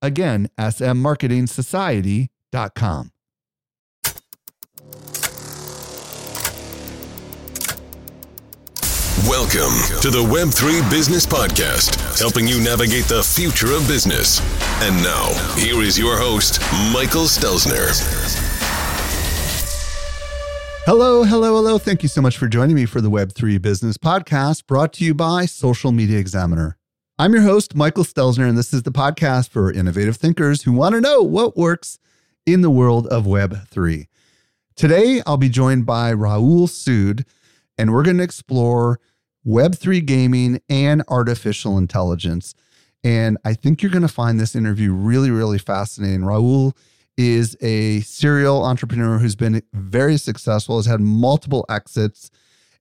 Again, smmarketingsociety.com. Welcome to the Web3 Business Podcast, helping you navigate the future of business. And now, here is your host, Michael Stelzner. Hello, hello, hello. Thank you so much for joining me for the Web3 Business Podcast brought to you by Social Media Examiner. I'm your host, Michael Stelzner, and this is the podcast for innovative thinkers who want to know what works in the world of Web3. Today, I'll be joined by Rahul Sood, and we're going to explore Web3 gaming and artificial intelligence. And I think you're going to find this interview really, really fascinating. Rahul is a serial entrepreneur who's been very successful, has had multiple exits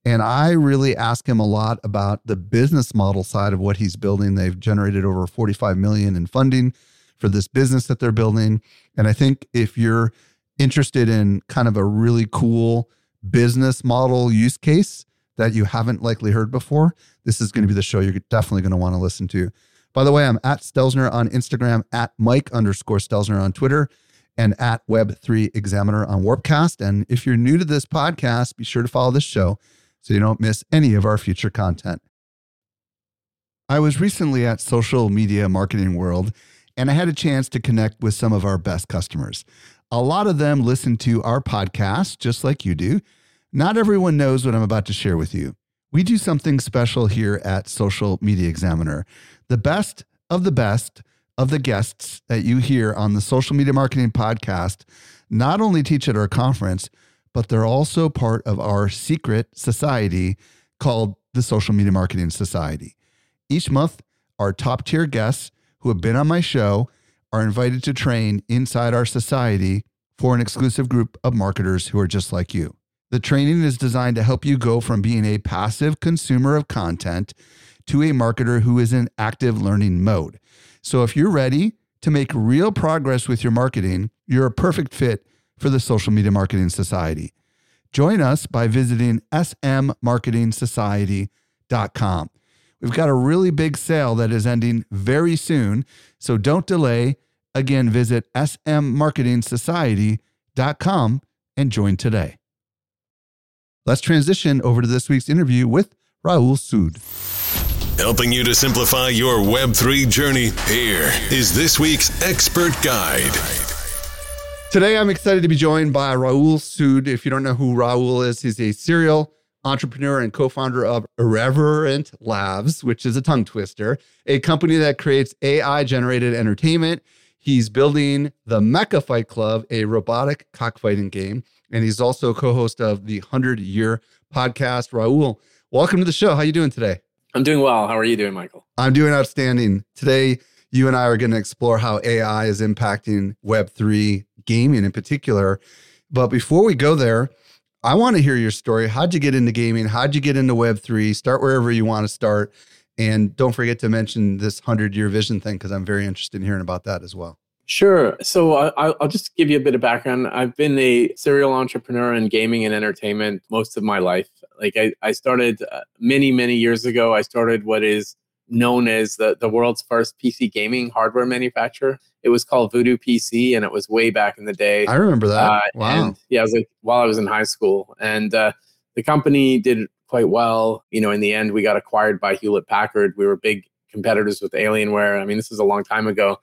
and I really ask him a lot about the business model side of what he's building. They've generated over 45 million in funding for this business that they're building. And I think if you're interested in kind of a really cool business model use case that you haven't likely heard before, this is going to be the show you're definitely going to want to listen to. By the way, I'm at Stelzner on Instagram, at Mike underscore Stelzner on Twitter, and at Web3 Examiner on Warpcast. And if you're new to this podcast, be sure to follow this show so you don't miss any of our future content. I was recently at Social Media Marketing World and I had a chance to connect with some of our best customers. A lot of them listen to our podcast just like you do. Not everyone knows what I'm about to share with you. We do something special here at Social Media Examiner. The best of the best of the guests that you hear on the Social Media Marketing Podcast not only teach at our conference, but they're also part of our secret society called the Social Media Marketing Society. Each month, our top tier guests who have been on my show are invited to train inside our society for an exclusive group of marketers who are just like you. The training is designed to help you go from being a passive consumer of content to a marketer who is in active learning mode. So if you're ready to make real progress with your marketing, you're a perfect fit for the Social Media Marketing Society. Join us by visiting smmarketingsociety.com. We've got a really big sale that is ending very soon, so don't delay. Again, visit smmarketingsociety.com and join today. Let's transition over to this week's interview with Rahul Sood. Helping you to simplify your Web3 journey, here is this week's expert guide. Today, I'm excited to be joined by Rahul Sood. If you don't know who Rahul is, he's a serial entrepreneur and co founder of Irreverent Labs, which is a tongue twister, a company that creates AI generated entertainment. He's building the Mecha Fight Club, a robotic cockfighting game. And he's also co host of the 100 Year podcast. Rahul, welcome to the show. How are you doing today? I'm doing well. How are you doing, Michael? I'm doing outstanding. Today, you and I are going to explore how AI is impacting Web3 gaming in particular. But before we go there, I want to hear your story. How'd you get into gaming? How'd you get into Web3? Start wherever you want to start. And don't forget to mention this 100 year vision thing because I'm very interested in hearing about that as well. Sure. So I, will just give you a bit of background. I've been a serial entrepreneur in gaming and entertainment most of my life. Like I, I started uh, many, many years ago. I started what is known as the, the world's first PC gaming hardware manufacturer. It was called Voodoo PC, and it was way back in the day. I remember that. Uh, wow. And, yeah, I was like while I was in high school, and uh, the company did quite well. You know, in the end, we got acquired by Hewlett Packard. We were big competitors with Alienware. I mean, this is a long time ago.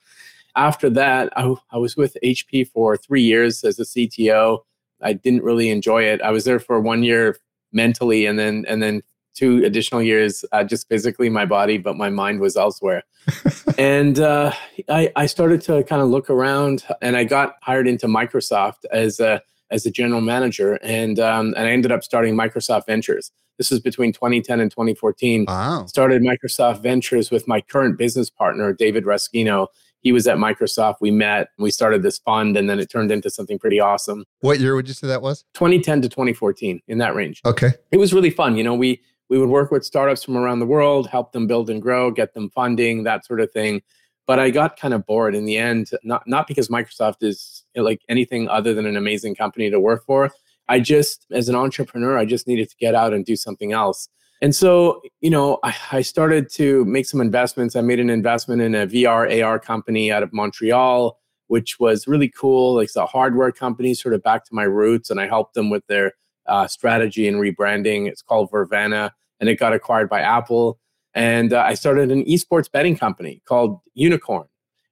After that, I, I was with HP for three years as a CTO. I didn't really enjoy it. I was there for one year mentally, and then and then two additional years, uh, just physically my body, but my mind was elsewhere. and uh, I, I started to kind of look around, and I got hired into Microsoft as a as a general manager, and um, and I ended up starting Microsoft Ventures. This was between 2010 and 2014. Wow. Started Microsoft Ventures with my current business partner, David Raskino. he was at Microsoft. We met, we started this fund, and then it turned into something pretty awesome. What year would you say that was? 2010 to 2014, in that range. Okay. It was really fun. You know, we we would work with startups from around the world, help them build and grow, get them funding, that sort of thing. But I got kind of bored in the end, not not because Microsoft is like anything other than an amazing company to work for. I just, as an entrepreneur, I just needed to get out and do something else. And so, you know, I, I, started to make some investments. I made an investment in a VR AR company out of Montreal, which was really cool. It's a hardware company, sort of back to my roots, and I helped them with their uh, strategy and rebranding. It's called Vrvana, and it got acquired by Apple. And uh, I started an esports betting company called Unikrn,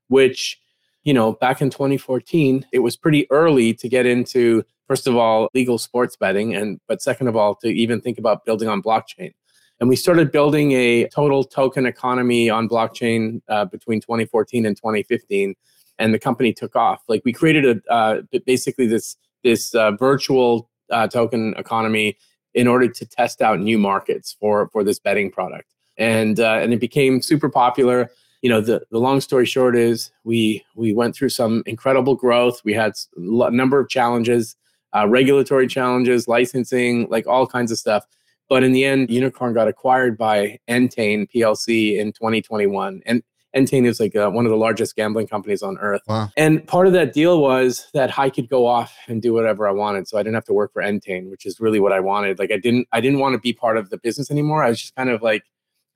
which, you know, back in 2014, it was pretty early to get into first of all legal sports betting and but second of all to even think about building on blockchain and we started building a total token economy on blockchain uh, between 2014 and 2015 and the company took off like we created a uh, basically this this uh, virtual uh, token economy in order to test out new markets for for this betting product and uh, and it became super popular you know the, the long story short is we we went through some incredible growth we had a number of challenges uh, regulatory challenges, licensing, like all kinds of stuff. But in the end, Unikrn got acquired by Entain PLC in 2021. And Entain is like uh, one of the largest gambling companies on earth. Wow. And part of that deal was that I could go off and do whatever I wanted. So I didn't have to work for Entain, which is really what I wanted. Like I didn't I didn't want to be part of the business anymore. I was just kind of like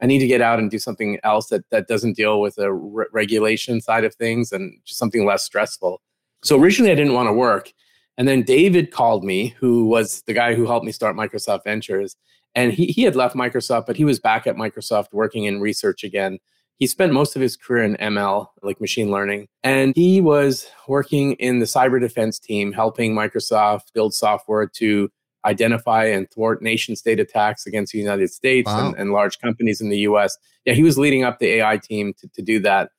I need to get out and do something else that that doesn't deal with the re- regulation side of things and just something less stressful. So originally I didn't want to work. And then David called me, who was the guy who helped me start Microsoft Ventures. And he, he had left Microsoft, but he was back at Microsoft working in research again. He spent most of his career in ML, like machine learning. And he was working in the cyber defense team, helping Microsoft build software to identify and thwart nation state attacks against the United States wow. and, and, large companies in the US. Yeah, he was leading up the AI team to, to do that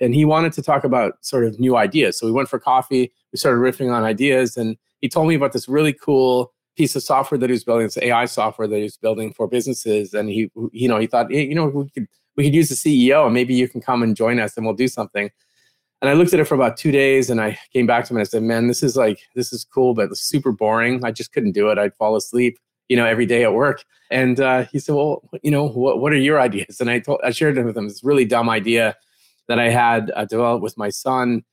and he wanted to talk about sort of new ideas. So we went for coffee. We started riffing on ideas, and he told me about this really cool piece of software that he was building. It's AI software that he was building for businesses, and he, you know, he thought, hey, you know, we could we could use the CEO, and maybe you can come and join us, and we'll do something. And I looked at it for about two days, and I came back to him and I said, "Man, this is like this is cool, but super boring. I just couldn't do it. I'd fall asleep." you know, every day at work. And uh, he said, "Well, you know, what what are your ideas?" And I told, I shared it with him. This really dumb idea that I had uh, developed with my son.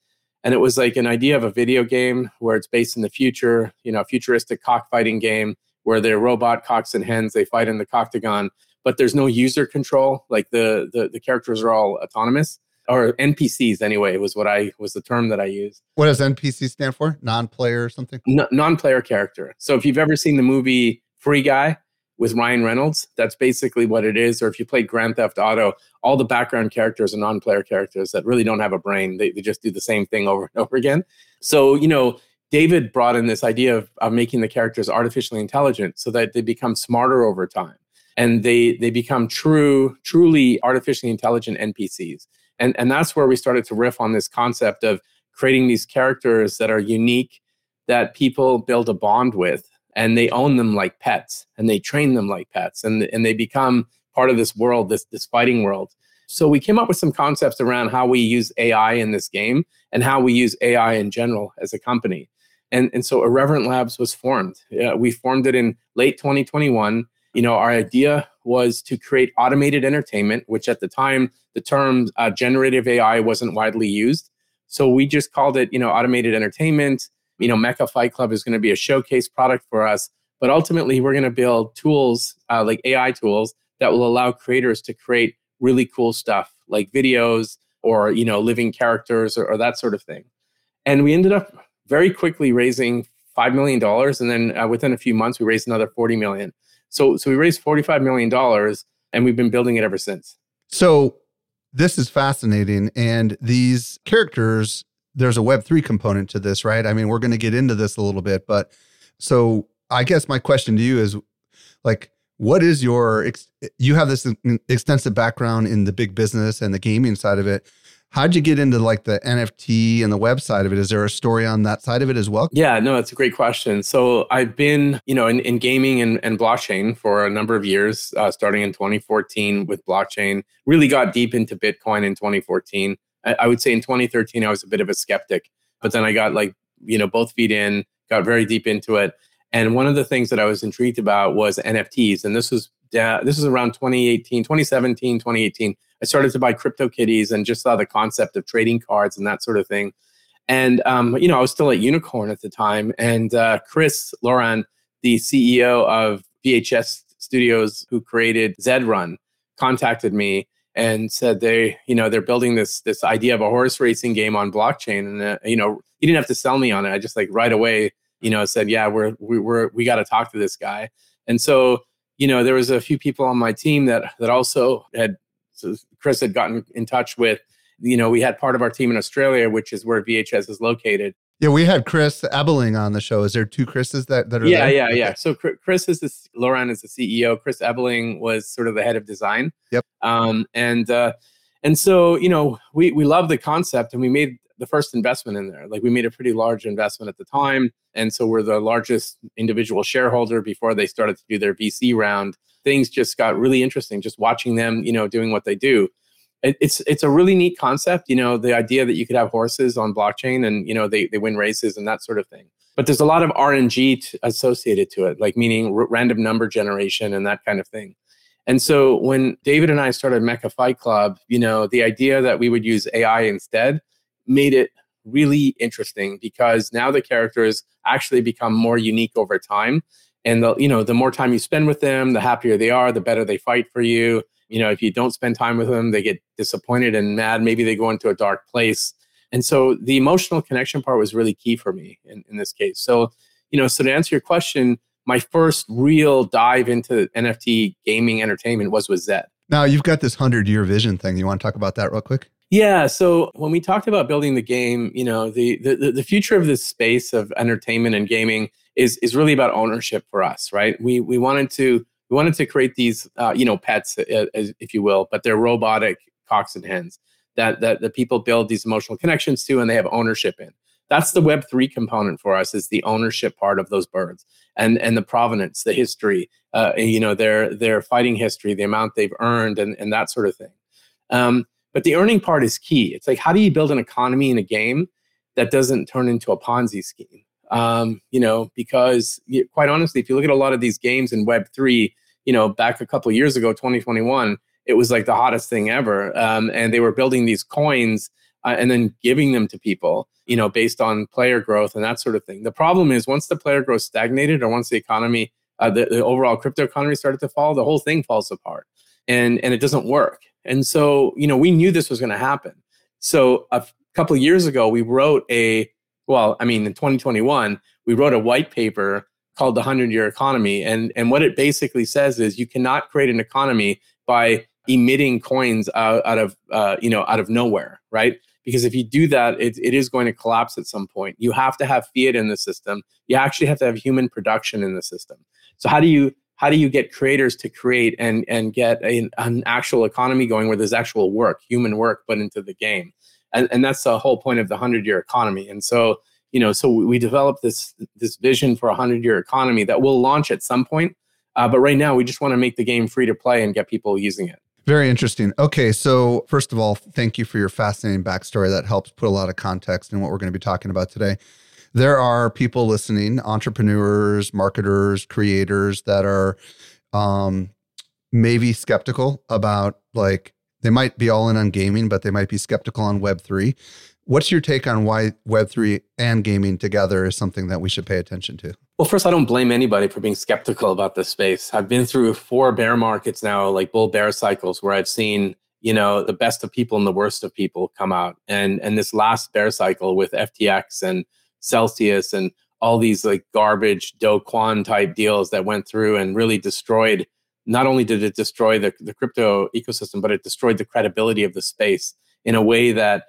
And it was like an idea of a video game where it's based in the future, you know, a futuristic cockfighting game where they're robot cocks and hens, they fight in the coctagon, but there's no user control. Like the, the, the characters are all autonomous or NPCs anyway was what I was the term that I used. What does NPC stand for? Non-player or something? No, non-player character. So if you've ever seen the movie Free Guy, with Ryan Reynolds. That's basically what it is. Or if you play Grand Theft Auto, all the background characters are non player characters that really don't have a brain. They, they just do the same thing over and over again. So, you know, David brought in this idea of, of making the characters artificially intelligent so that they become smarter over time and they they become true truly artificially intelligent npcs and and that's where we started to riff on this concept of creating these characters that are unique that people build a bond with and they own them like pets and they train them like pets and, and they become part of this world, this, this fighting world. So we came up with some concepts around how we use AI in this game and how we use AI in general as a company. And, and so Irreverent Labs was formed. Uh, we formed it in late 2021. You know, our idea was to create automated entertainment, which at the time the term uh, generative AI wasn't widely used. So we just called it, you know, automated entertainment you know, Mecha Fight Club is going to be a showcase product for us. But ultimately, we're going to build tools uh, like AI tools that will allow creators to create really cool stuff like videos or you know living characters or, or that sort of thing. And we ended up very quickly raising five million dollars, and then uh, within a few months, we raised another forty million. So so we raised forty five million dollars, and we've been building it ever since. So this is fascinating, and these characters there's a Web3 component to this, right? I mean, we're going to get into this a little bit, but so I guess my question to you is like, what is your, you have this extensive background in the big business and the gaming side of it. How'd you get into like the NFT and the web side of it? Is there a story on that side of it as well? Yeah, no, it's a great question. So I've been, you know, in, in gaming and, and blockchain for a number of years, uh, starting in 2014 with blockchain. Really got deep into Bitcoin in 2014 I, I would say in 2013 I was a bit of a skeptic, but then I got like you know both feet in, got very deep into it. And one of the things that I was intrigued about was NFTs. And this was uh, this was around 2018, 2017, 2018. I started to buy crypto kitties and just saw the concept of trading cards and that sort of thing. And um, you know, I was still at Unikrn at the time. And uh, Chris Laurent, the CEO of VHS Studios, who created Zed Run, contacted me and said they, you know, they're building this this idea of a horse racing game on blockchain. And uh, you know, he didn't have to sell me on it. I just like right away, you know, said, yeah, we're we, we're we got to talk to this guy. And so, you know, there was a few people on my team that that also had so Chris had gotten in touch with. You know, we had part of our team in Australia, which is where VHS is located. Yeah, we had Chris Ebeling on the show. Is there two Chris's that, that are yeah, there? Yeah, yeah, yeah. So Chris is the Laurent is the CEO. Chris Ebeling was sort of the head of design. Yep. Um, and uh, and so you know we we love the concept and we made the first investment in there. Like we made a pretty large investment at the time, and so we're the largest individual shareholder before they started to do their VC round. Things just got really interesting just watching them, you know, doing what they do it's it's a really neat concept you know the idea that you could have horses on blockchain and you know they, they win races and that sort of thing but there's a lot of rng t- associated to it like meaning r- random number generation and that kind of thing and so when david and i started mecha fight club you know the idea that we would use ai instead made it really interesting because now the characters actually become more unique over time and the you know the more time you spend with them the happier they are the better they fight for you you know, if you don't spend time with them, they get disappointed and mad. Maybe they go into a dark place. And so the emotional connection part was really key for me in, in this case. So, you know, so to answer your question, my first real dive into NFT gaming entertainment was with Zed. Now you've got this hundred year vision thing. You want to talk about that real quick? Yeah. So when we talked about building the game, you know, the the, the future of this space of entertainment and gaming is is really about ownership for us, right? We we wanted to we wanted to create these, uh, you know, pets, uh, if you will, but they're robotic cocks and hens that, that that people build these emotional connections to, and they have ownership in. That's the Web three component for us is the ownership part of those birds and and the provenance, the history, uh, you know, their their fighting history, the amount they've earned, and and that sort of thing. Um, but the earning part is key. It's like how do you build an economy in a game that doesn't turn into a Ponzi scheme? Um, you know, because quite honestly, if you look at a lot of these games in Web three, you know, back a couple years ago, 2021, it was like the hottest thing ever. Um, and they were building these coins uh, and then giving them to people, you know, based on player growth and that sort of thing. The problem is once the player growth stagnated or once the economy, uh, the, the overall crypto economy started to fall, the whole thing falls apart and, and it doesn't work. And so, you know, we knew this was going to happen. So a f- couple years ago, we wrote a, well, I mean, in 2021, we wrote a white paper called the 100 year economy and and what it basically says is you cannot create an economy by emitting coins out, out of uh, you know out of nowhere right? Because if you do that it, it is going to collapse at some point. You have to have fiat in the system. You actually have to have human production in the system. So how do you how do you get creators to create and and get a, an actual economy going where there's actual work human work put into the game and, and that's the whole point of the 100 year economy and so you know, so we developed this this vision for a hundred year economy that will launch at some point. Uh, but right now, we just want to make the game free to play and get people using it. Very interesting. Okay, so first of all, thank you for your fascinating backstory. That helps put a lot of context in what we're going to be talking about today. There are people listening, entrepreneurs, marketers, creators that are um, maybe skeptical about like they might be all in on gaming, but they might be skeptical on Web three. What's your take on why Web3 and gaming together is something that we should pay attention to? Well, first, I don't blame anybody for being skeptical about this space. I've been through four bear markets now, like bull bear cycles, where I've seen, you know, the best of people and the worst of people come out. And and this last bear cycle with FTX and Celsius and all these like garbage Do Kwon type deals that went through and really destroyed. Not only did it destroy the, the crypto ecosystem, but it destroyed the credibility of the space in a way that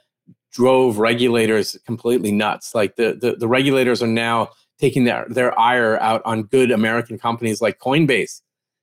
drove regulators completely nuts. Like the, the, the regulators are now taking their, their ire out on good American companies like Coinbase.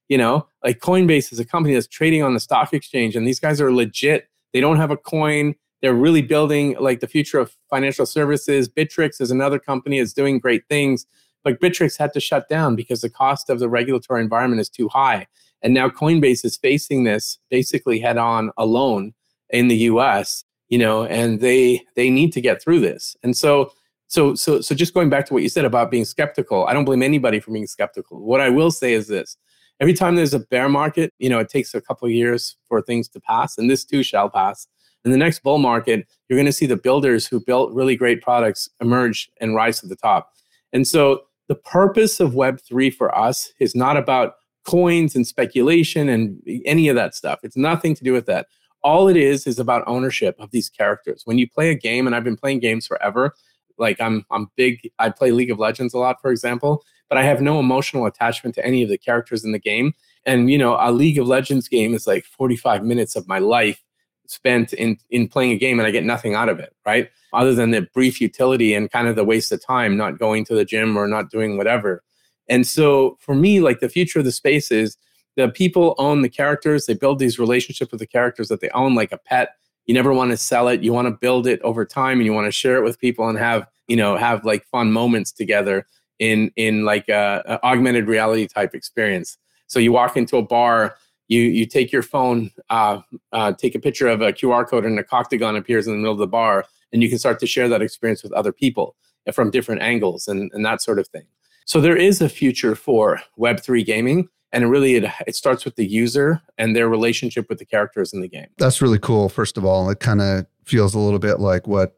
You know, like Coinbase is a company that's trading on the stock exchange, and these guys are legit. They don't have a coin. They're really building like the future of financial services. Bittrex is another company that's doing great things, but Bittrex had to shut down because the cost of the regulatory environment is too high. And now Coinbase is facing this basically head on alone in the US you know, and they they need to get through this. And so so so so just going back to what you said about being skeptical, I don't blame anybody for being skeptical. What I will say is this. Every time there's a bear market, you know, it takes a couple of years for things to pass, and this too shall pass. In the next bull market, you're going to see the builders who built really great products emerge and rise to the top. And so the purpose of Web3 for us is not about coins and speculation and any of that stuff. It's nothing to do with that. All it is is about ownership of these characters. When you play a game, and I've been playing games forever, like I'm I'm big, I play League of Legends a lot, for example, but I have no emotional attachment to any of the characters in the game. And you know, a League of Legends game is like 45 minutes of my life spent in in playing a game and I get nothing out of it, right? Other than the brief utility and kind of the waste of time not going to the gym or not doing whatever. And so for me, like the future of the space is the people own the characters. They build these relationships with the characters that they own like a pet. You never want to sell it. You want to build it over time and you want to share it with people and have, you know, have like fun moments together in in like a, a augmented reality type experience. So you walk into a bar you you take your phone, uh, uh, take a picture of a QR code, and a octagon appears in the middle of the bar, and you can start to share that experience with other people from different angles and, and that sort of thing. So there is a future for Web three gaming, and really it, it starts with the user and their relationship with the characters in the game. That's really cool. First of all, it kind of feels a little bit like what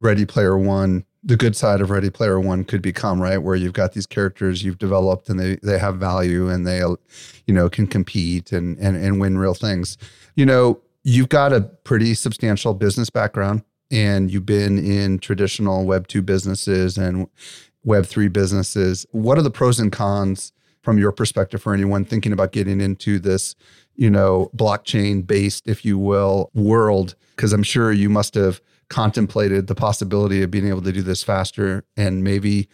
Ready Player One the good side of Ready Player One could become, right? Where you've got these characters you've developed and they they have value and they, you know, can compete and and and win real things. You know, you've got a pretty substantial business background and you've been in traditional Web two businesses and Web three businesses. What are the pros and cons from your perspective for anyone thinking about getting into this, you know, blockchain based, if you will, world? Because I'm sure you must have contemplated the possibility of being able to do this faster and maybe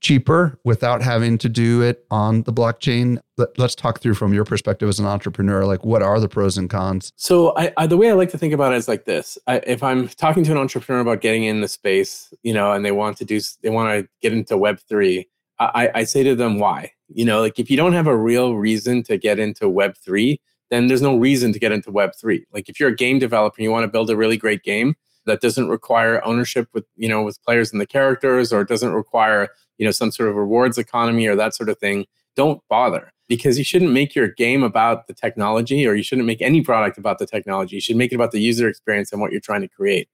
cheaper without having to do it on the blockchain. Let, us talk through from your perspective as an entrepreneur, like what are the pros and cons? So I, I the way I like to think about it is like this. I, if I'm talking to an entrepreneur about getting in the space, you know, and they want to do, they want to get into web three, I, I say to them, why? You know, like if you don't have a real reason to get into web three, then there's no reason to get into web three. Like if you're a game developer and you want to build a really great game, that doesn't require ownership with you know with players and the characters or it doesn't require you know some sort of rewards economy or that sort of thing don't bother. Because you shouldn't make your game about the technology or you shouldn't make any product about the technology. You should make it about the user experience and what you're trying to create.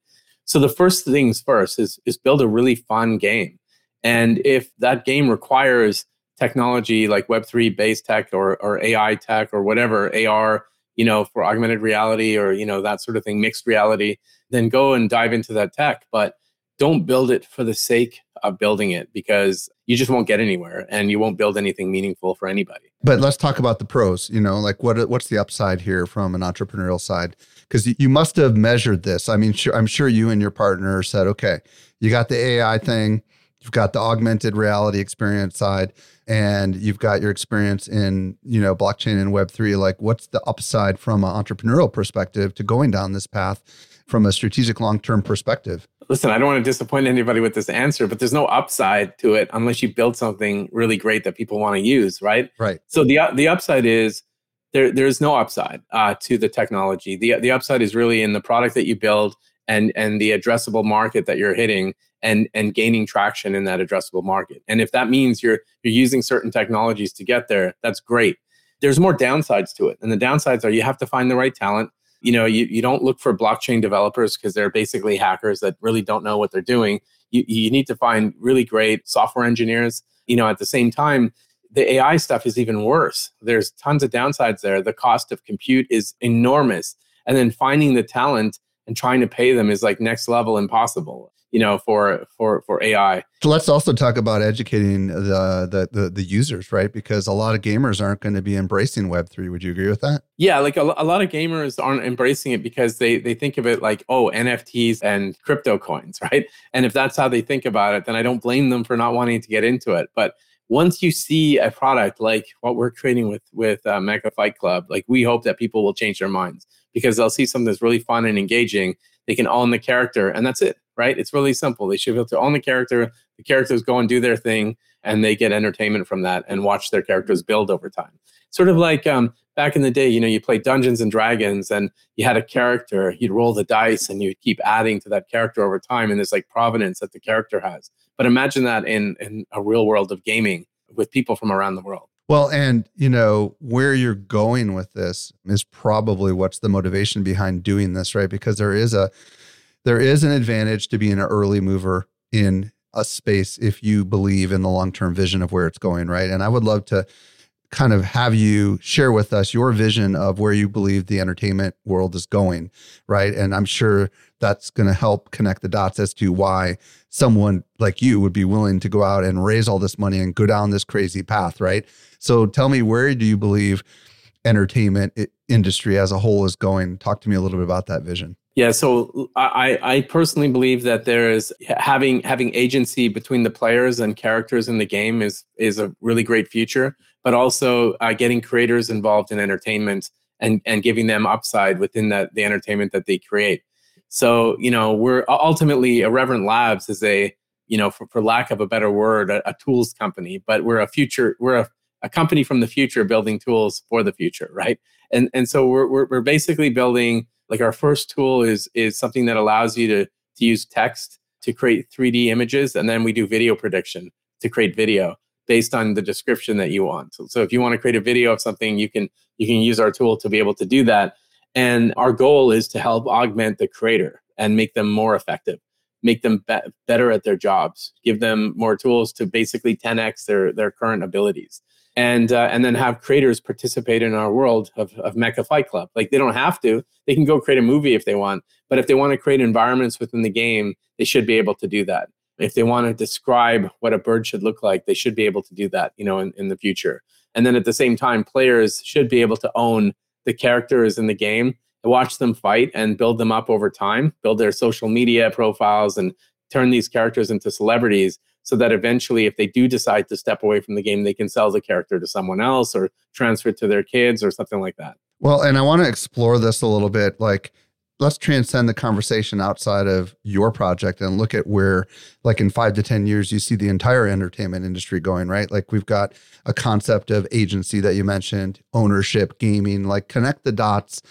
So the first things first is is build a really fun game. And if that game requires technology like web3 based tech or, or ai tech or whatever ar you know for augmented reality or you know that sort of thing mixed reality then go and dive into that tech. But don't build it for the sake of building it because you just won't get anywhere and you won't build anything meaningful for anybody. But let's talk about the pros, you know, like what what's the upside here from an entrepreneurial side? Because you must have measured this. I mean, sure, I'm sure you and your partner said, okay, you got the AI thing, you've got the augmented reality experience side, and you've got your experience in, you know, blockchain and web3. Like what's the upside from an entrepreneurial perspective to going down this path? from a strategic long term perspective? Listen, I don't want to disappoint anybody with this answer, but there's no upside to it unless you build something really great that people want to use, right? Right. So the the upside is there there's no upside uh, to the technology. The the upside is really in the product that you build and and the addressable market that you're hitting and and gaining traction in that addressable market. And if that means you're you're using certain technologies to get there, that's great. There's more downsides to it. And the downsides are you have to find the right talent you know you, you don't look for blockchain developers because they're basically hackers that really don't know what they're doing you, you need to find really great software engineers you know at the same time the ai stuff is even worse there's tons of downsides there the cost of compute is enormous and then finding the talent and trying to pay them is like next level impossible you know for for for ai so let's also talk about educating the, the the the, users right? Because a lot of gamers aren't going to be embracing web3 would you agree with that? Yeah like a, a lot of gamers aren't embracing it because they they think of it like oh nfts and crypto coins right? And if that's how they think about it then i don't blame them for not wanting to get into it. But once you see a product like what we're creating with with uh, Mecha Fight Club, like we hope that people will change their minds because they'll see something that's really fun and engaging. They can own the character, and that's it right? It's really simple. They should be able to own the character. The characters go and do their thing, and they get entertainment from that and watch their characters build over time. Sort of like um, back in the day, you know, you play Dungeons and Dragons, and you had a character. You'd roll the dice, and you'd keep adding to that character over time, and there's like provenance that the character has. But imagine that in in a real world of gaming with people from around the world. Well, and you know, where you're going with this is probably what's the motivation behind doing this, right? Because there is a there is an advantage to being an early mover in a space if you believe in the long-term vision of where it's going, right? And I would love to kind of have you share with us your vision of where you believe the entertainment world is going, right? And I'm sure that's going to help connect the dots as to why someone like you would be willing to go out and raise all this money and go down this crazy path, right? So tell me, where do you believe entertainment industry as a whole is going? Talk to me a little bit about that vision. Yeah, so I, I personally believe that there is having having agency between the players and characters in the game is is a really great future but also uh, getting creators involved in entertainment and and giving them upside within that the entertainment that they create. So you know, we're ultimately Irreverent Labs is a you know, for, for lack of a better word, a, a tools company, but we're a future, we're a, a company from the future building tools for the future, right? And and so we're, we're we're basically building like our first tool is is something that allows you to to use text to create 3D images, and then we do video prediction to create video based on the description that you want. So, so if you want to create a video of something, you can you can use our tool to be able to do that. And our goal is to help augment the creator and make them more effective, make them be- better at their jobs, give them more tools to basically 10x their their current abilities. And uh, and then have creators participate in our world of, of Mecha Fight Club. Like they don't have to; they can go create a movie if they want. But if they want to create environments within the game, they should be able to do that if they want to describe what a bird should look like, they should be able to do that, you know, in, in the future. And then at the same time, players should be able to own the characters in the game, watch them fight and build them up over time, build their social media profiles and turn these characters into celebrities so that eventually if they do decide to step away from the game, they can sell the character to someone else or transfer it to their kids or something like that. Well, and I want to explore this a little bit like let's transcend the conversation outside of your project and look at where like in five to ten years you see the entire entertainment industry going right? Like we've got a concept of agency that you mentioned ownership gaming like connect the dots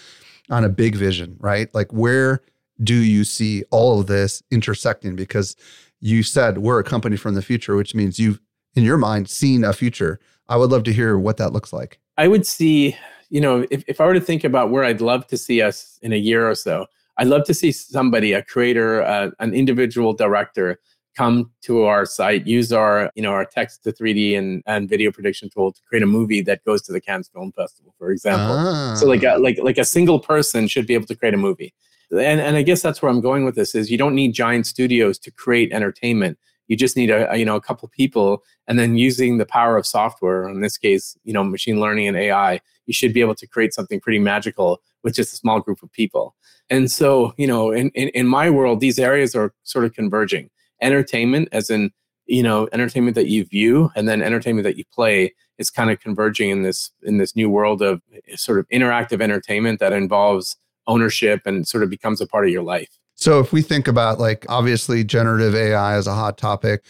on a big vision right? Like where do you see all of this intersecting? Because you said we're a company from the future which means you've in your mind seen a future. I would love to hear what that looks like. I would see you know, if, if I were to think about where I'd love to see us in a year or so, I'd love to see somebody, a creator, uh, an individual director, come to our site, use our, you know, our text to 3D and, and video prediction tool to create a movie that goes to the Cannes Film Festival, for example. Ah. So like a, like like a single person should be able to create a movie. And and I guess that's where I'm going with this is you don't need giant studios to create entertainment. You just need a, a you know a couple people and then using the power of software, in this case, you know, machine learning and AI, you should be able to create something pretty magical with just a small group of people. And so, you know, in, in, in my world, these areas are sort of converging. Entertainment, as in, you know, entertainment that you view and then entertainment that you play is kind of converging in this in this new world of eh, sort of interactive entertainment that involves ownership and sort of becomes a part of your life. So if we think about like obviously generative AI is a hot topic.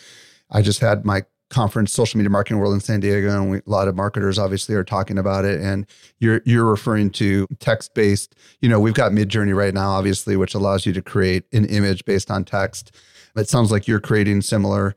I just had my conference, social media marketing world in San Diego, and we, a lot of marketers obviously are talking about it. And you're you're referring to text based. You know, we've got Midjourney right now, obviously, which allows you to create an image based on text. It sounds like you're creating similar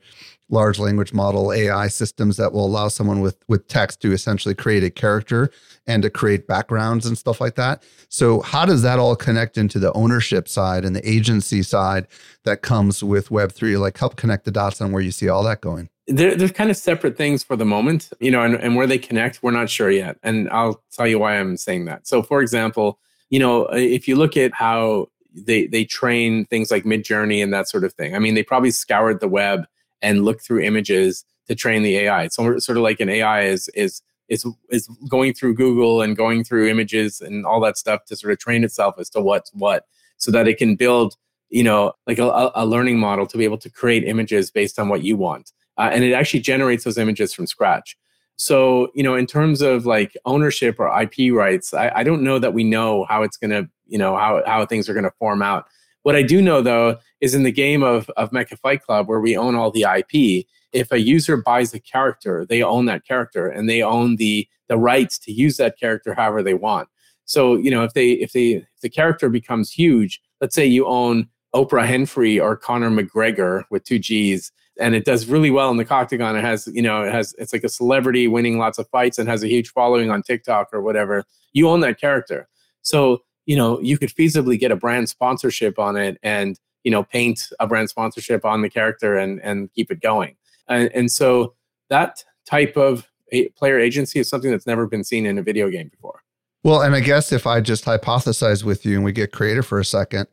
large language model AI systems that will allow someone with with text to essentially create a character and to create backgrounds and stuff like that. So how does that all connect into the ownership side and the agency side that comes with Web3? Like help connect the dots on where you see all that going they're, they're kind of separate things for the moment, you know, and, and where they connect, we're not sure yet. And I'll tell you why I'm saying that. So, for example, you know, uh, if you look at how they they train things like Midjourney and that sort of thing, I mean, they probably scoured the web and look through images to train the AI. So, sort of like an AI is is is is going through Google and going through images and all that stuff to sort of train itself as to what's what, so that it can build, you know, like a, a learning model to be able to create images based on what you want uh, and it actually generates those images from scratch. So, you know, in terms of like ownership or IP rights, I, I don't know that we know how it's to, you know, how, how things are to form out. What I do know though is in the game of, of Mecha Fight Club, where we own all the IP, if a user buys a character, they own that character and they own the the rights to use that character however they want. So, you know, if they if they if the character becomes huge, let's say you own Oprah Winfrey or Conor McGregor with two G's, and it does really well in the Coctagon. It has, you know, it has it's like a celebrity winning lots of fights and has a huge following on TikTok or whatever. You own that character. So, you know, you could feasibly get a brand sponsorship on it and, you know, paint a brand sponsorship on the character and and keep it going. And, and so that type of player agency is something that's never been seen in a video game before. Well, and I guess if I just hypothesize with you and we get creative for a second,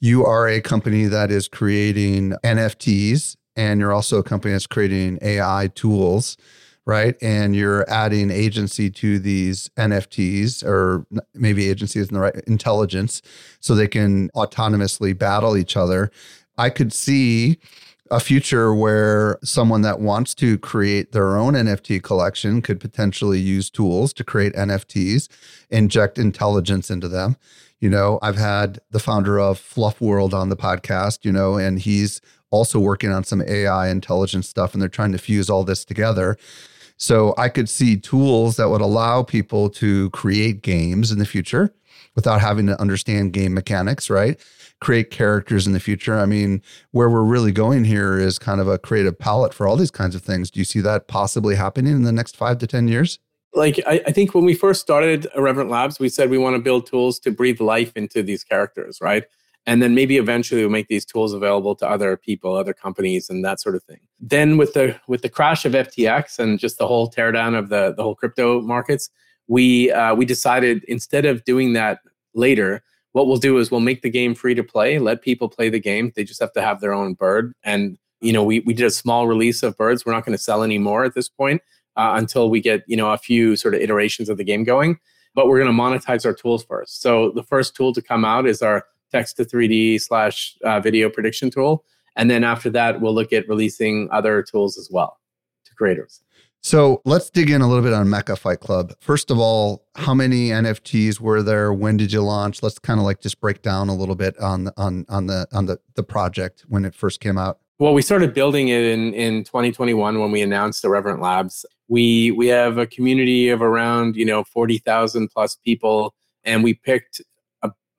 you are a company that is creating NFTs and you're also a company that's creating AI tools, right? And you're adding agency to these NFTs or maybe agency isn't the right intelligence so they can autonomously battle each other. I could see a future where someone that wants to create their own NFT collection could potentially use tools to create NFTs, inject intelligence into them. You know, I've had the founder of Fluff World on the podcast, you know, and he's also working on some AI intelligence stuff and they're trying to fuse all this together. So I could see tools that would allow people to create games in the future without having to understand game mechanics, right? create characters in the future. I mean, where we're really going here is kind of a creative palette for all these kinds of things. Do you see that possibly happening in the next five to 10 years? Like, I, I think when we first started Irreverent Labs, we said we want to build tools to breathe life into these characters, right? And then maybe eventually we'll make these tools available to other people other companies and that sort of thing then with the with the crash of ftx and just the whole teardown of the the whole crypto markets we uh, we decided instead of doing that later what we'll do is we'll make the game free to play, let people play the game. They just have to have their own bird. And, you know, we, we did a small release of birds. We're not going to sell any more at this point uh, until we get, you know, a few sort of iterations of the game going. But we're going to monetize our tools first. So the first tool to come out is our text to 3D slash uh, video prediction tool. And then after that, we'll look at releasing other tools as well to creators. So let's dig in a little bit on Mecha Fight Club. First of all, how many NFTs were there? When did you launch? Let's kind of like just break down a little bit on on on the on the the project when it first came out. Well, we started building it in in 2021 when we announced the Irreverent Labs. We we have a community of around you know 40,000 plus people, and we picked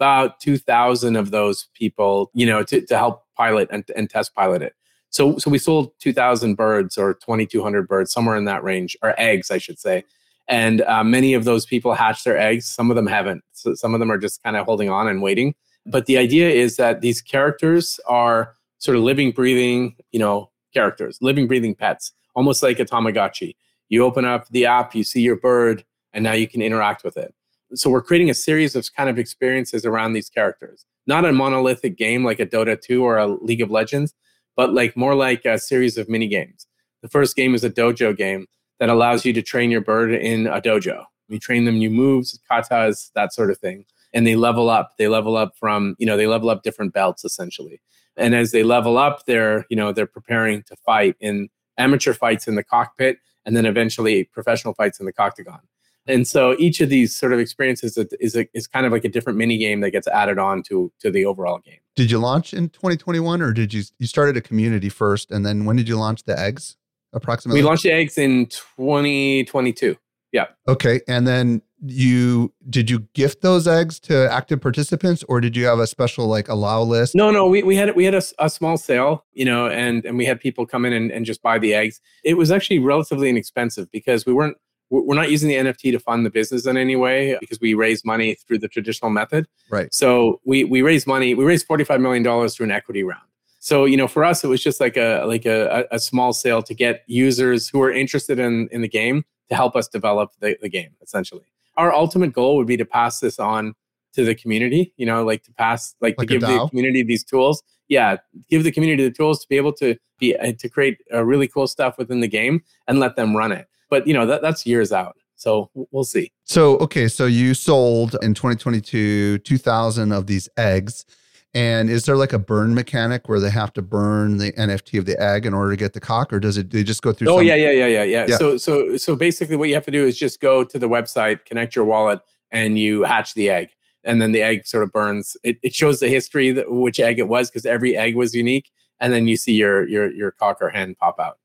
about 2,000 of those people, you know, to, to help pilot and, and test pilot it. So, so we sold 2,000 birds or 2,200 birds, somewhere in that range, or eggs, I should say. And uh, many of those people hatched their eggs. Some of them haven't. So some of them are just kind of holding on and waiting. But the idea is that these characters are sort of living, breathing, you know, characters, living, breathing pets, almost like a Tamagotchi. You open up the app, you see your bird, and now you can interact with it. So we're creating a series of kind of experiences around these characters. Not a monolithic game like a Dota 2 or a League of Legends, but like more like a series of mini games. The first game is a dojo game that allows you to train your bird in a dojo. You train them new moves, katas, that sort of thing. And they level up. They level up from, you know, they level up different belts essentially. And as they level up, they're, you know, they're preparing to fight in amateur fights in the cockpit and then eventually professional fights in the Coctagon. And so each of these sort of experiences is, a, is kind of like a different mini game that gets added on to, to the overall game. Did you launch in 2021 or did you, you started a community first? And then when did you launch the eggs approximately? We launched the eggs in 2022. Yeah. Okay. And then you, did you gift those eggs to active participants or did you have a special like allow list? No, no, we, we had, we had a, a small sale, you know, and, and we had people come in and, and just buy the eggs. It was actually relatively inexpensive because we weren't, we're not using the NFT to fund the business in any way because we raise money through the traditional method. Right. So we we raise money. We raised forty five million dollars through an equity round. So you know, for us, it was just like a like a, a small sale to get users who are interested in in the game to help us develop the, the game. Essentially, our ultimate goal would be to pass this on to the community. You know, like to pass like, like to give the community these tools. Yeah, give the community the tools to be able to be uh, to create uh, really cool stuff within the game and let them run it but you know that that's years out. So we'll see. So okay, so you sold in 2022 2,000 of these eggs. And is there like a burn mechanic where they have to burn the NFT of the egg in order to get the cock, or does it they just go through? Oh some- yeah, yeah, yeah, yeah, yeah, yeah. So so so basically, what you have to do is just go to the website, connect your wallet, and you hatch the egg. and then the egg sort of burns. It, it shows the history that, which egg it was because every egg was unique, and then you see your your your cock or hen pop out,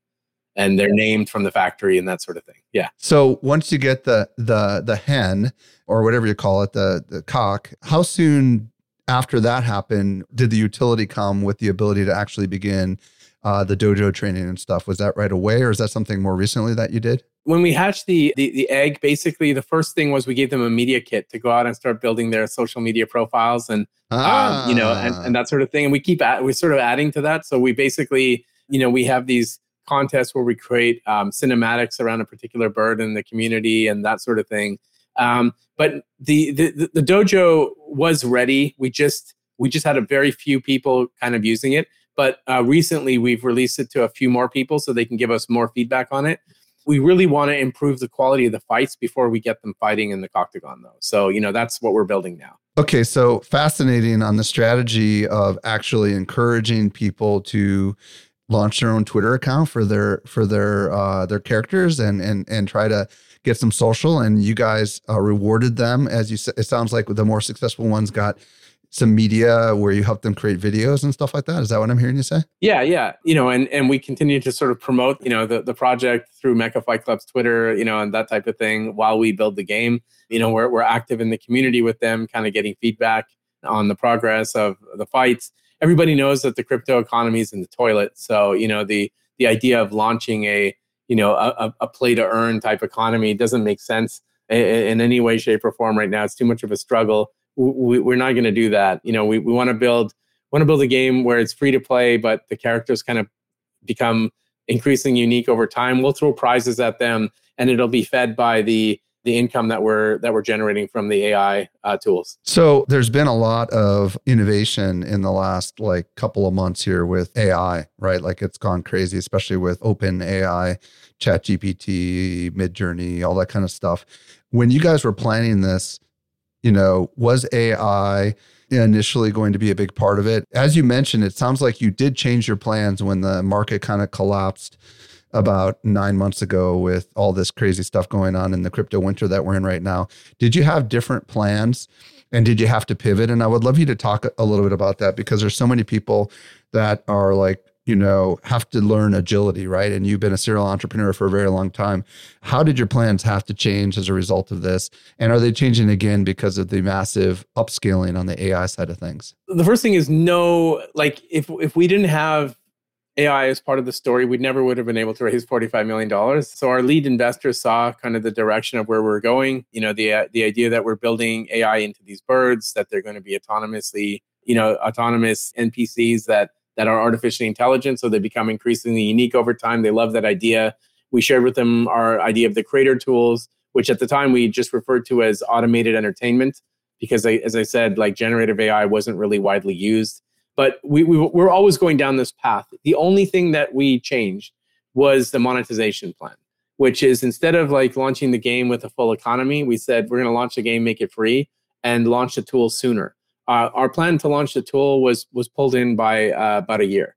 and they're named from the factory and that sort of thing. Yeah. So once you get the the the hen or whatever you call it, the the cock, how soon after that happened did the utility come with the ability to actually begin uh, the dojo training and stuff? Was that right away, or is that something more recently that you did? when we hatched the, the, the egg, basically the first thing was we gave them a media kit to go out and start building their social media profiles and ah. um, you know and, and that sort of thing. And we keep at, we're sort of adding to that. So we basically you know we have these contests where we create um, cinematics around a particular bird in the community and that sort of thing. Um, but the, the the dojo was ready. We just we just had a very few people kind of using it. But uh, recently, we've released it to a few more people so they can give us more feedback on it we really want to improve the quality of the fights before we get them fighting in the octagon though so you know that's what we're building now okay so fascinating on the strategy of actually encouraging people to launch their own twitter account for their for their uh their characters and and and try to get some social and you guys uh, rewarded them as you said it sounds like the more successful ones got some media where you help them create videos and stuff like that. Is that what I'm hearing you say? Yeah, yeah. You know, and and we continue to sort of promote, you know, the, the project through Mecha Fight Club's Twitter, you know, and that type of thing while we build the game. You know, we're we're active in the community with them, kind of getting feedback on the progress of the fights. Everybody knows that the crypto economy is in the toilet. So, you know, the the idea of launching a, you know, a, a play to earn type economy doesn't make sense in, in any way, shape, or form right now. It's too much of a struggle we, we're not going to do that. You know, we, we want to build want to build a game where it's free to play, but the characters kind of become increasingly unique over time. We'll throw prizes at them, and it'll be fed by the the income that we're that we're generating from the AI uh, tools. So there's been a lot of innovation in the last like couple of months here with AI, right? Like it's gone crazy, especially with Open AI, Chat GPT, Midjourney, all that kind of stuff. When you guys were planning this, you know, was AI initially going to be a big part of it? As you mentioned, it sounds like you did change your plans when the market kind of collapsed about nine months ago with all this crazy stuff going on in the crypto winter that we're in right now. Did you have different plans? And did you have to pivot? And I would love you to talk a little bit about that because there's so many people that are like, you know, have to learn agility, right? And you've been a serial entrepreneur for a very long time. How did your plans have to change as a result of this? And are they changing again because of the massive upscaling on the AI side of things? The first thing is no, like if if we didn't have AI as part of the story, we never would have been able to raise $45 million. So our lead investors saw kind of the direction of where we're going. You know, the uh, the idea that we're building AI into these birds, that they're going to be autonomously, you know, autonomous NPCs that that are artificially intelligent. So they become increasingly unique over time. They love that idea. We shared with them our idea of the creator tools, which at the time we just referred to as automated entertainment, because I, as I said, like generative AI wasn't really widely used. But we, we we're always going down this path. The only thing that we changed was the monetization plan, which is instead of like launching the game with a full economy, we said we're going to launch the game, make it free, and launch the tool sooner uh, our plan to launch the tool was was pulled in by uh, about a year.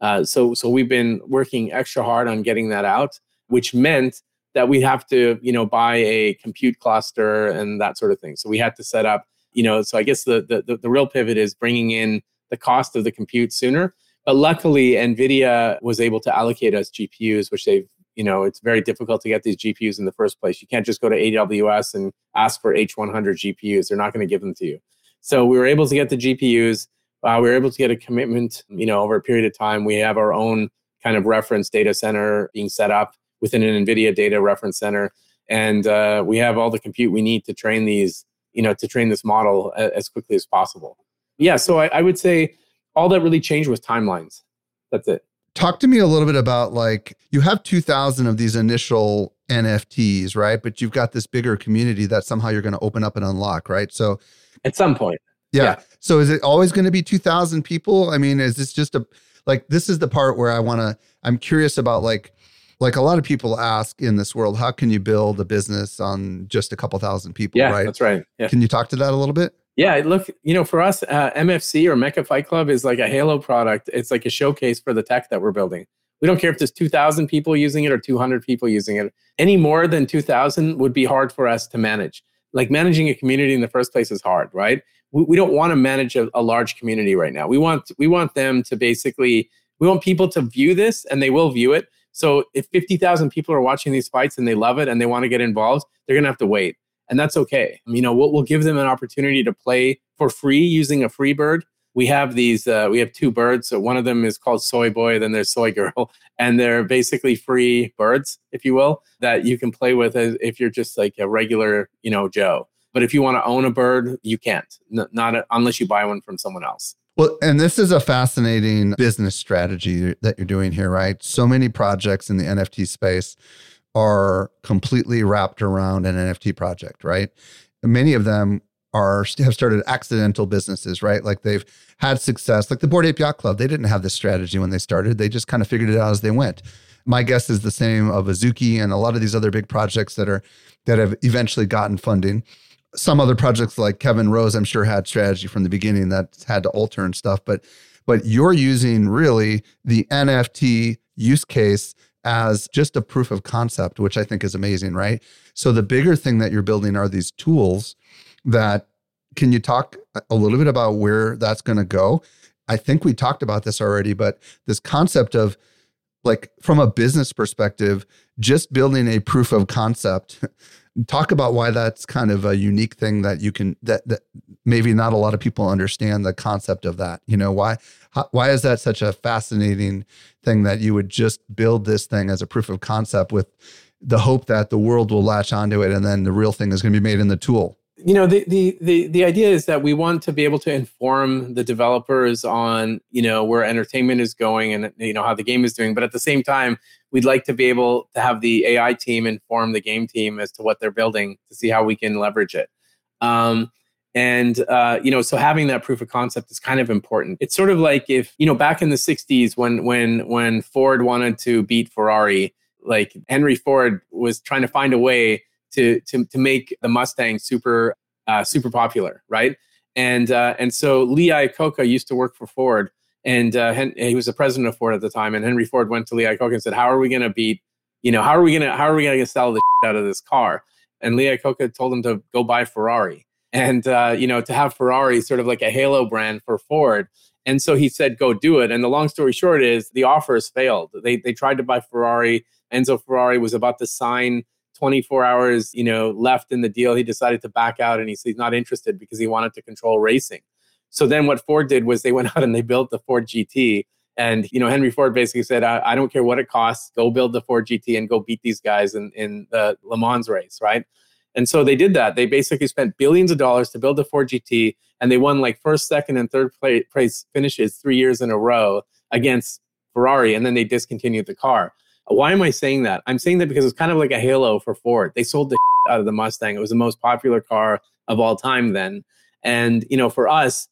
Uh, so so we've been working extra hard on getting that out, which meant that we have to you know buy a compute cluster and that sort of thing. So we had to set up you know. So I guess the the the real pivot is bringing in the cost of the compute sooner. But luckily, NVIDIA was able to allocate us GPUs, which they've you know it's very difficult to get these GPUs in the first place. You can't just go to AWS and ask for H100 GPUs; they're not going to give them to you. So we were able to get the GPUs. Uh, we were able to get a commitment, you know, over a period of time. We have our own kind of reference data center being set up within an NVIDIA data reference center. And uh, we have all the compute we need to train these, you know, to train this model as quickly as possible. Yeah, so I, I would say all that really changed was timelines. That's it. Talk to me a little bit about like you have 2000 of these initial NFTs, right? But you've got this bigger community that somehow you're going to open up and unlock, right? So at some point. Yeah. yeah. So is it always going to be 2000 people? I mean, is this just a like this is the part where I want to I'm curious about like like a lot of people ask in this world, how can you build a business on just a couple thousand people, yeah, right? That's right. Yeah. Can you talk to that a little bit? Yeah, look, you know, for us, uh, MFC or Mecha Fight Club is like a Halo product. It's like a showcase for the tech that we're building. We don't care if there's 2,000 people using it or 200 people using it. Any more than 2,000 would be hard for us to manage like managing a community in the first place is hard, right? We, we don't want to manage a, a large community right now. We want we want them to basically we want people to view this and they will view it. So if 50,000 people are watching these fights and they love it and they want to get involved, they're going to have to wait. And that's okay. You know, we'll, we'll give them an opportunity to play for free using a free bird. We have these, uh, we have two birds. So one of them is called Soy Boy, then there's Soy Girl. And they're basically free birds, if you will, that you can play with if you're just like a regular, you know, Joe. But if you want to own a bird, you can't, not a, unless you buy one from someone else. Well, and this is a fascinating business strategy that you're doing here, right? So many projects in the NFT space are completely wrapped around an NFT project, right? Many of them are have started accidental businesses, right? Like they've had success, like the Bored Ape Yacht Club. They didn't have this strategy when they started. They just kind of figured it out as they went. My guess is the same of Azuki and a lot of these other big projects that are that have eventually gotten funding some other projects like Kevin Rose, I'm sure had strategy from the beginning that had to alter and stuff, but but you're using really the NFT use case as just a proof of concept, which I think is amazing, right? So the bigger thing that you're building are these tools that can you talk a little bit about where that's going to go? I think we talked about this already, but this concept of like from a business perspective, just building a proof of concept talk about why that's kind of a unique thing that you can that that maybe not a lot of people understand the concept of that. You know why how, why is that such a fascinating thing that you would just build this thing as a proof of concept with the hope that the world will latch onto it and then the real thing is going to be made in the tool? You know the, the the the idea is that we want to be able to inform the developers on you know where entertainment is going and you know how the game is doing but at the same time we'd like to be able to have the ai team inform the game team as to what they're building to see how we can leverage it um, and uh, you know so having that proof of concept is kind of important it's sort of like if you know back in the 60s when when when ford wanted to beat ferrari like henry ford was trying to find a way to to to make the Mustang super uh, super popular, right? And uh, and so Lee Iacocca used to work for Ford, and uh, he was the president of Ford at the time. And Henry Ford went to Lee Iacocca and said, "How are we going to beat? You know, how are we going to how are we going to sell the out of this car?" And Lee Iacocca told him to go buy Ferrari, and uh, you know, to have Ferrari sort of like a halo brand for Ford. And so he said, "Go do it." And the long story short is the offers failed. They they tried to buy Ferrari. Enzo Ferrari was about to sign 24 hours, you know, left in the deal, he decided to back out and he's, he's not interested because he wanted to control racing. So then what Ford did was they went out and they built the Ford GT. And, you know, Henry Ford basically said, I, I don't care what it costs, go build the Ford GT and go beat these guys in, in the Le Mans race, right? And so they did that. They basically spent billions of dollars to build the Ford GT, and they won like first, second, and third place finishes three years in a row against Ferrari, and then they discontinued the car. Why am I saying that? I'm saying that because it's kind of like a halo for Ford. They sold the out of the Mustang. It was the most popular car of all time then. And you know, for us,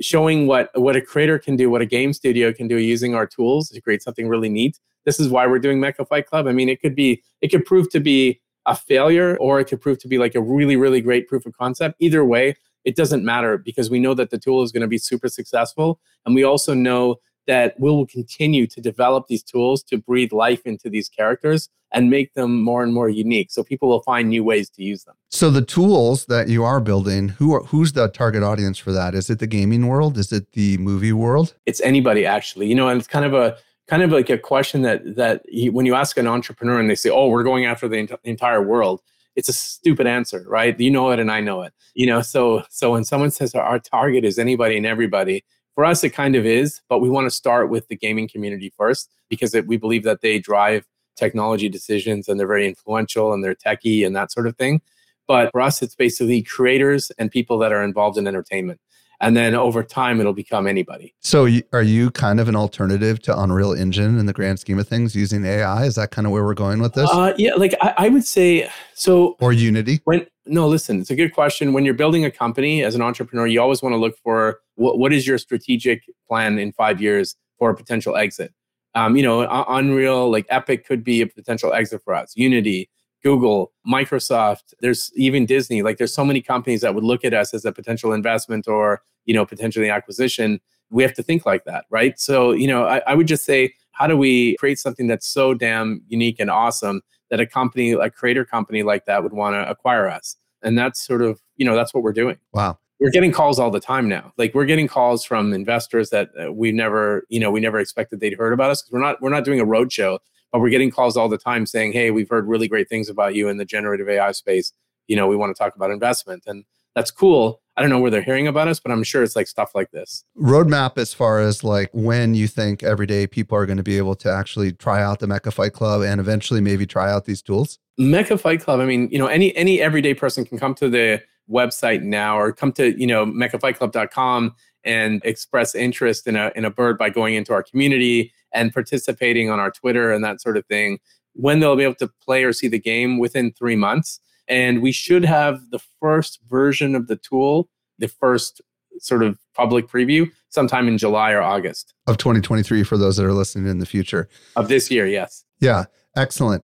showing what what a creator can do, what a game studio can do using our tools to create something really neat. This is why we're doing Mecha Fight Club. I mean, it could be it could prove to be a failure or it could prove to be like a really really great proof of concept. Either way, it doesn't matter because we know that the tool is going to be super successful and we also know that we will continue to develop these tools to breathe life into these characters and make them more and more unique. So people will find new ways to use them. So the tools that you are building who are who's the target audience for that? Is it the gaming world? Is it the movie world? It's anybody actually. You know and it's kind of a kind of like a question that that you, when you ask an entrepreneur and they say oh we're going after the ent- entire world it's a stupid answer right? You know it and i know it. You know so so when someone says our target is anybody and everybody for us, it kind of is, but we want to start with the gaming community first because it, we believe that they drive technology decisions and they're very influential and they're techie and that sort of thing. But for us, it's basically creators and people that are involved in entertainment. And then over time, it'll become anybody. So, are you kind of an alternative to Unreal Engine in the grand scheme of things using AI? Is that kind of where we're going with this? Uh, yeah, like I, I would say so. Or Unity? When no, listen, it's a good question. When you're building a company as an entrepreneur, you always want to look for what, what is your strategic plan in five years for a potential exit. Um, you know, Unreal, like Epic could be a potential exit for us. Unity, Google, Microsoft, there's even Disney. Like there's so many companies that would look at us as a potential investment or, you know, potentially acquisition. We have to think like that, right? So, you know, I, I would just say, how do we create something that's so damn unique and awesome that a company, a creator company like that would want to acquire us? And that's sort of, you know, that's what we're doing. Wow. We're getting calls all the time now. Like we're getting calls from investors that we never, you know, we never expected they'd heard about us because we're not we're not doing a roadshow, but we're getting calls all the time saying, "Hey, we've heard really great things about you in the generative AI space. You know, we want to talk about investment." And that's cool. I don't know where they're hearing about us, but I'm sure it's like stuff like this. Roadmap as far as like when you think everyday people are going to be able to actually try out the Mecha Fight Club and eventually maybe try out these tools? Mecha Fight Club, I mean, you know, any any everyday person can come to the website now or come to, you know, mechafightclub.com and express interest in a in a bird by going into our community and participating on our Twitter and that sort of thing. When they'll be able to play or see the game within 3 months and we should have the first version of the tool, the first sort of public preview sometime in July or August of 2023 for those that are listening in the future of this year. Yes. Yeah. Excellent.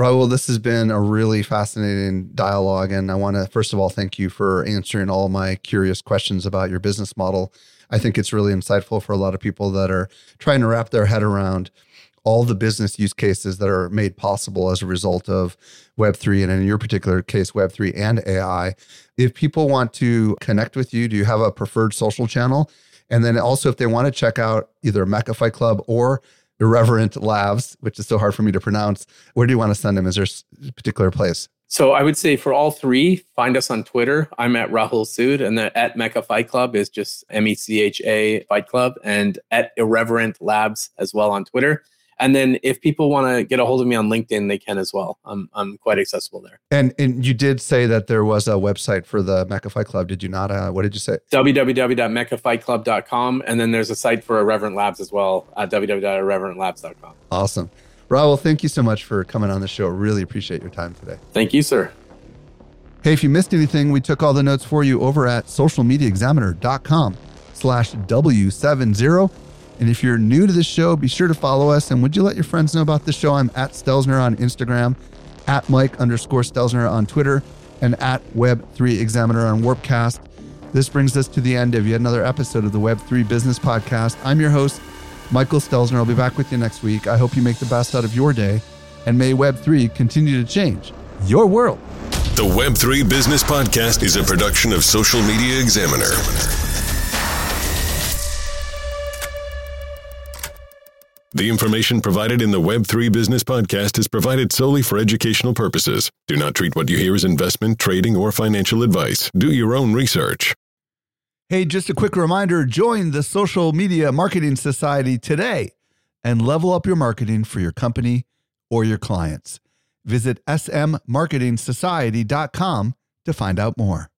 Rahul, this has been a really fascinating dialogue. And I want to, first of all, thank you for answering all my curious questions about your business model. I think it's really insightful for a lot of people that are trying to wrap their head around all the business use cases that are made possible as a result of Web3, and in your particular case, Web3 and AI. If people want to connect with you, do you have a preferred social channel? And then also, if they want to check out either Mecha Fight Club or Irreverent Labs, which is so hard for me to pronounce, where do you want to send them? Is there a particular place? So I would say for all three, find us on Twitter. I'm at Rahul Sood, and the at Mecha Fight Club is just M E C H A Fight Club, and at Irreverent Labs as well on Twitter. And then if people want to get a hold of me on LinkedIn, they can as well. I'm, I'm quite accessible there. And and you did say that there was a website for the Mecha Fight Club. Did you not? Uh, what did you say? www.mechafightclub.com. And then there's a site for Irreverent Labs as well at www.irreverentlabs.com. Awesome. Rahul, thank you so much for coming on the show. Really appreciate your time today. Thank you, sir. Hey, if you missed anything, we took all the notes for you over at socialmediaexaminer.com slash W70. And if you're new to this show, be sure to follow us. And would you let your friends know about the show? I'm at Stelzner on Instagram, at Mike underscore Stelzner on Twitter, and at Web3 Examiner on Warpcast. This brings us to the end of yet another episode of the Web3 Business Podcast. I'm your host, Michael Stelzner. I'll be back with you next week. I hope you make the best out of your day, and may Web3 continue to change your world. The Web3 Business Podcast is a production of Social Media Examiner. The information provided in the Web3 Business Podcast is provided solely for educational purposes. Do not treat what you hear as investment, trading, or financial advice. Do your own research. Hey, just a quick reminder join the Social Media Marketing Society today and level up your marketing for your company or your clients. Visit smmarketingsociety.com to find out more.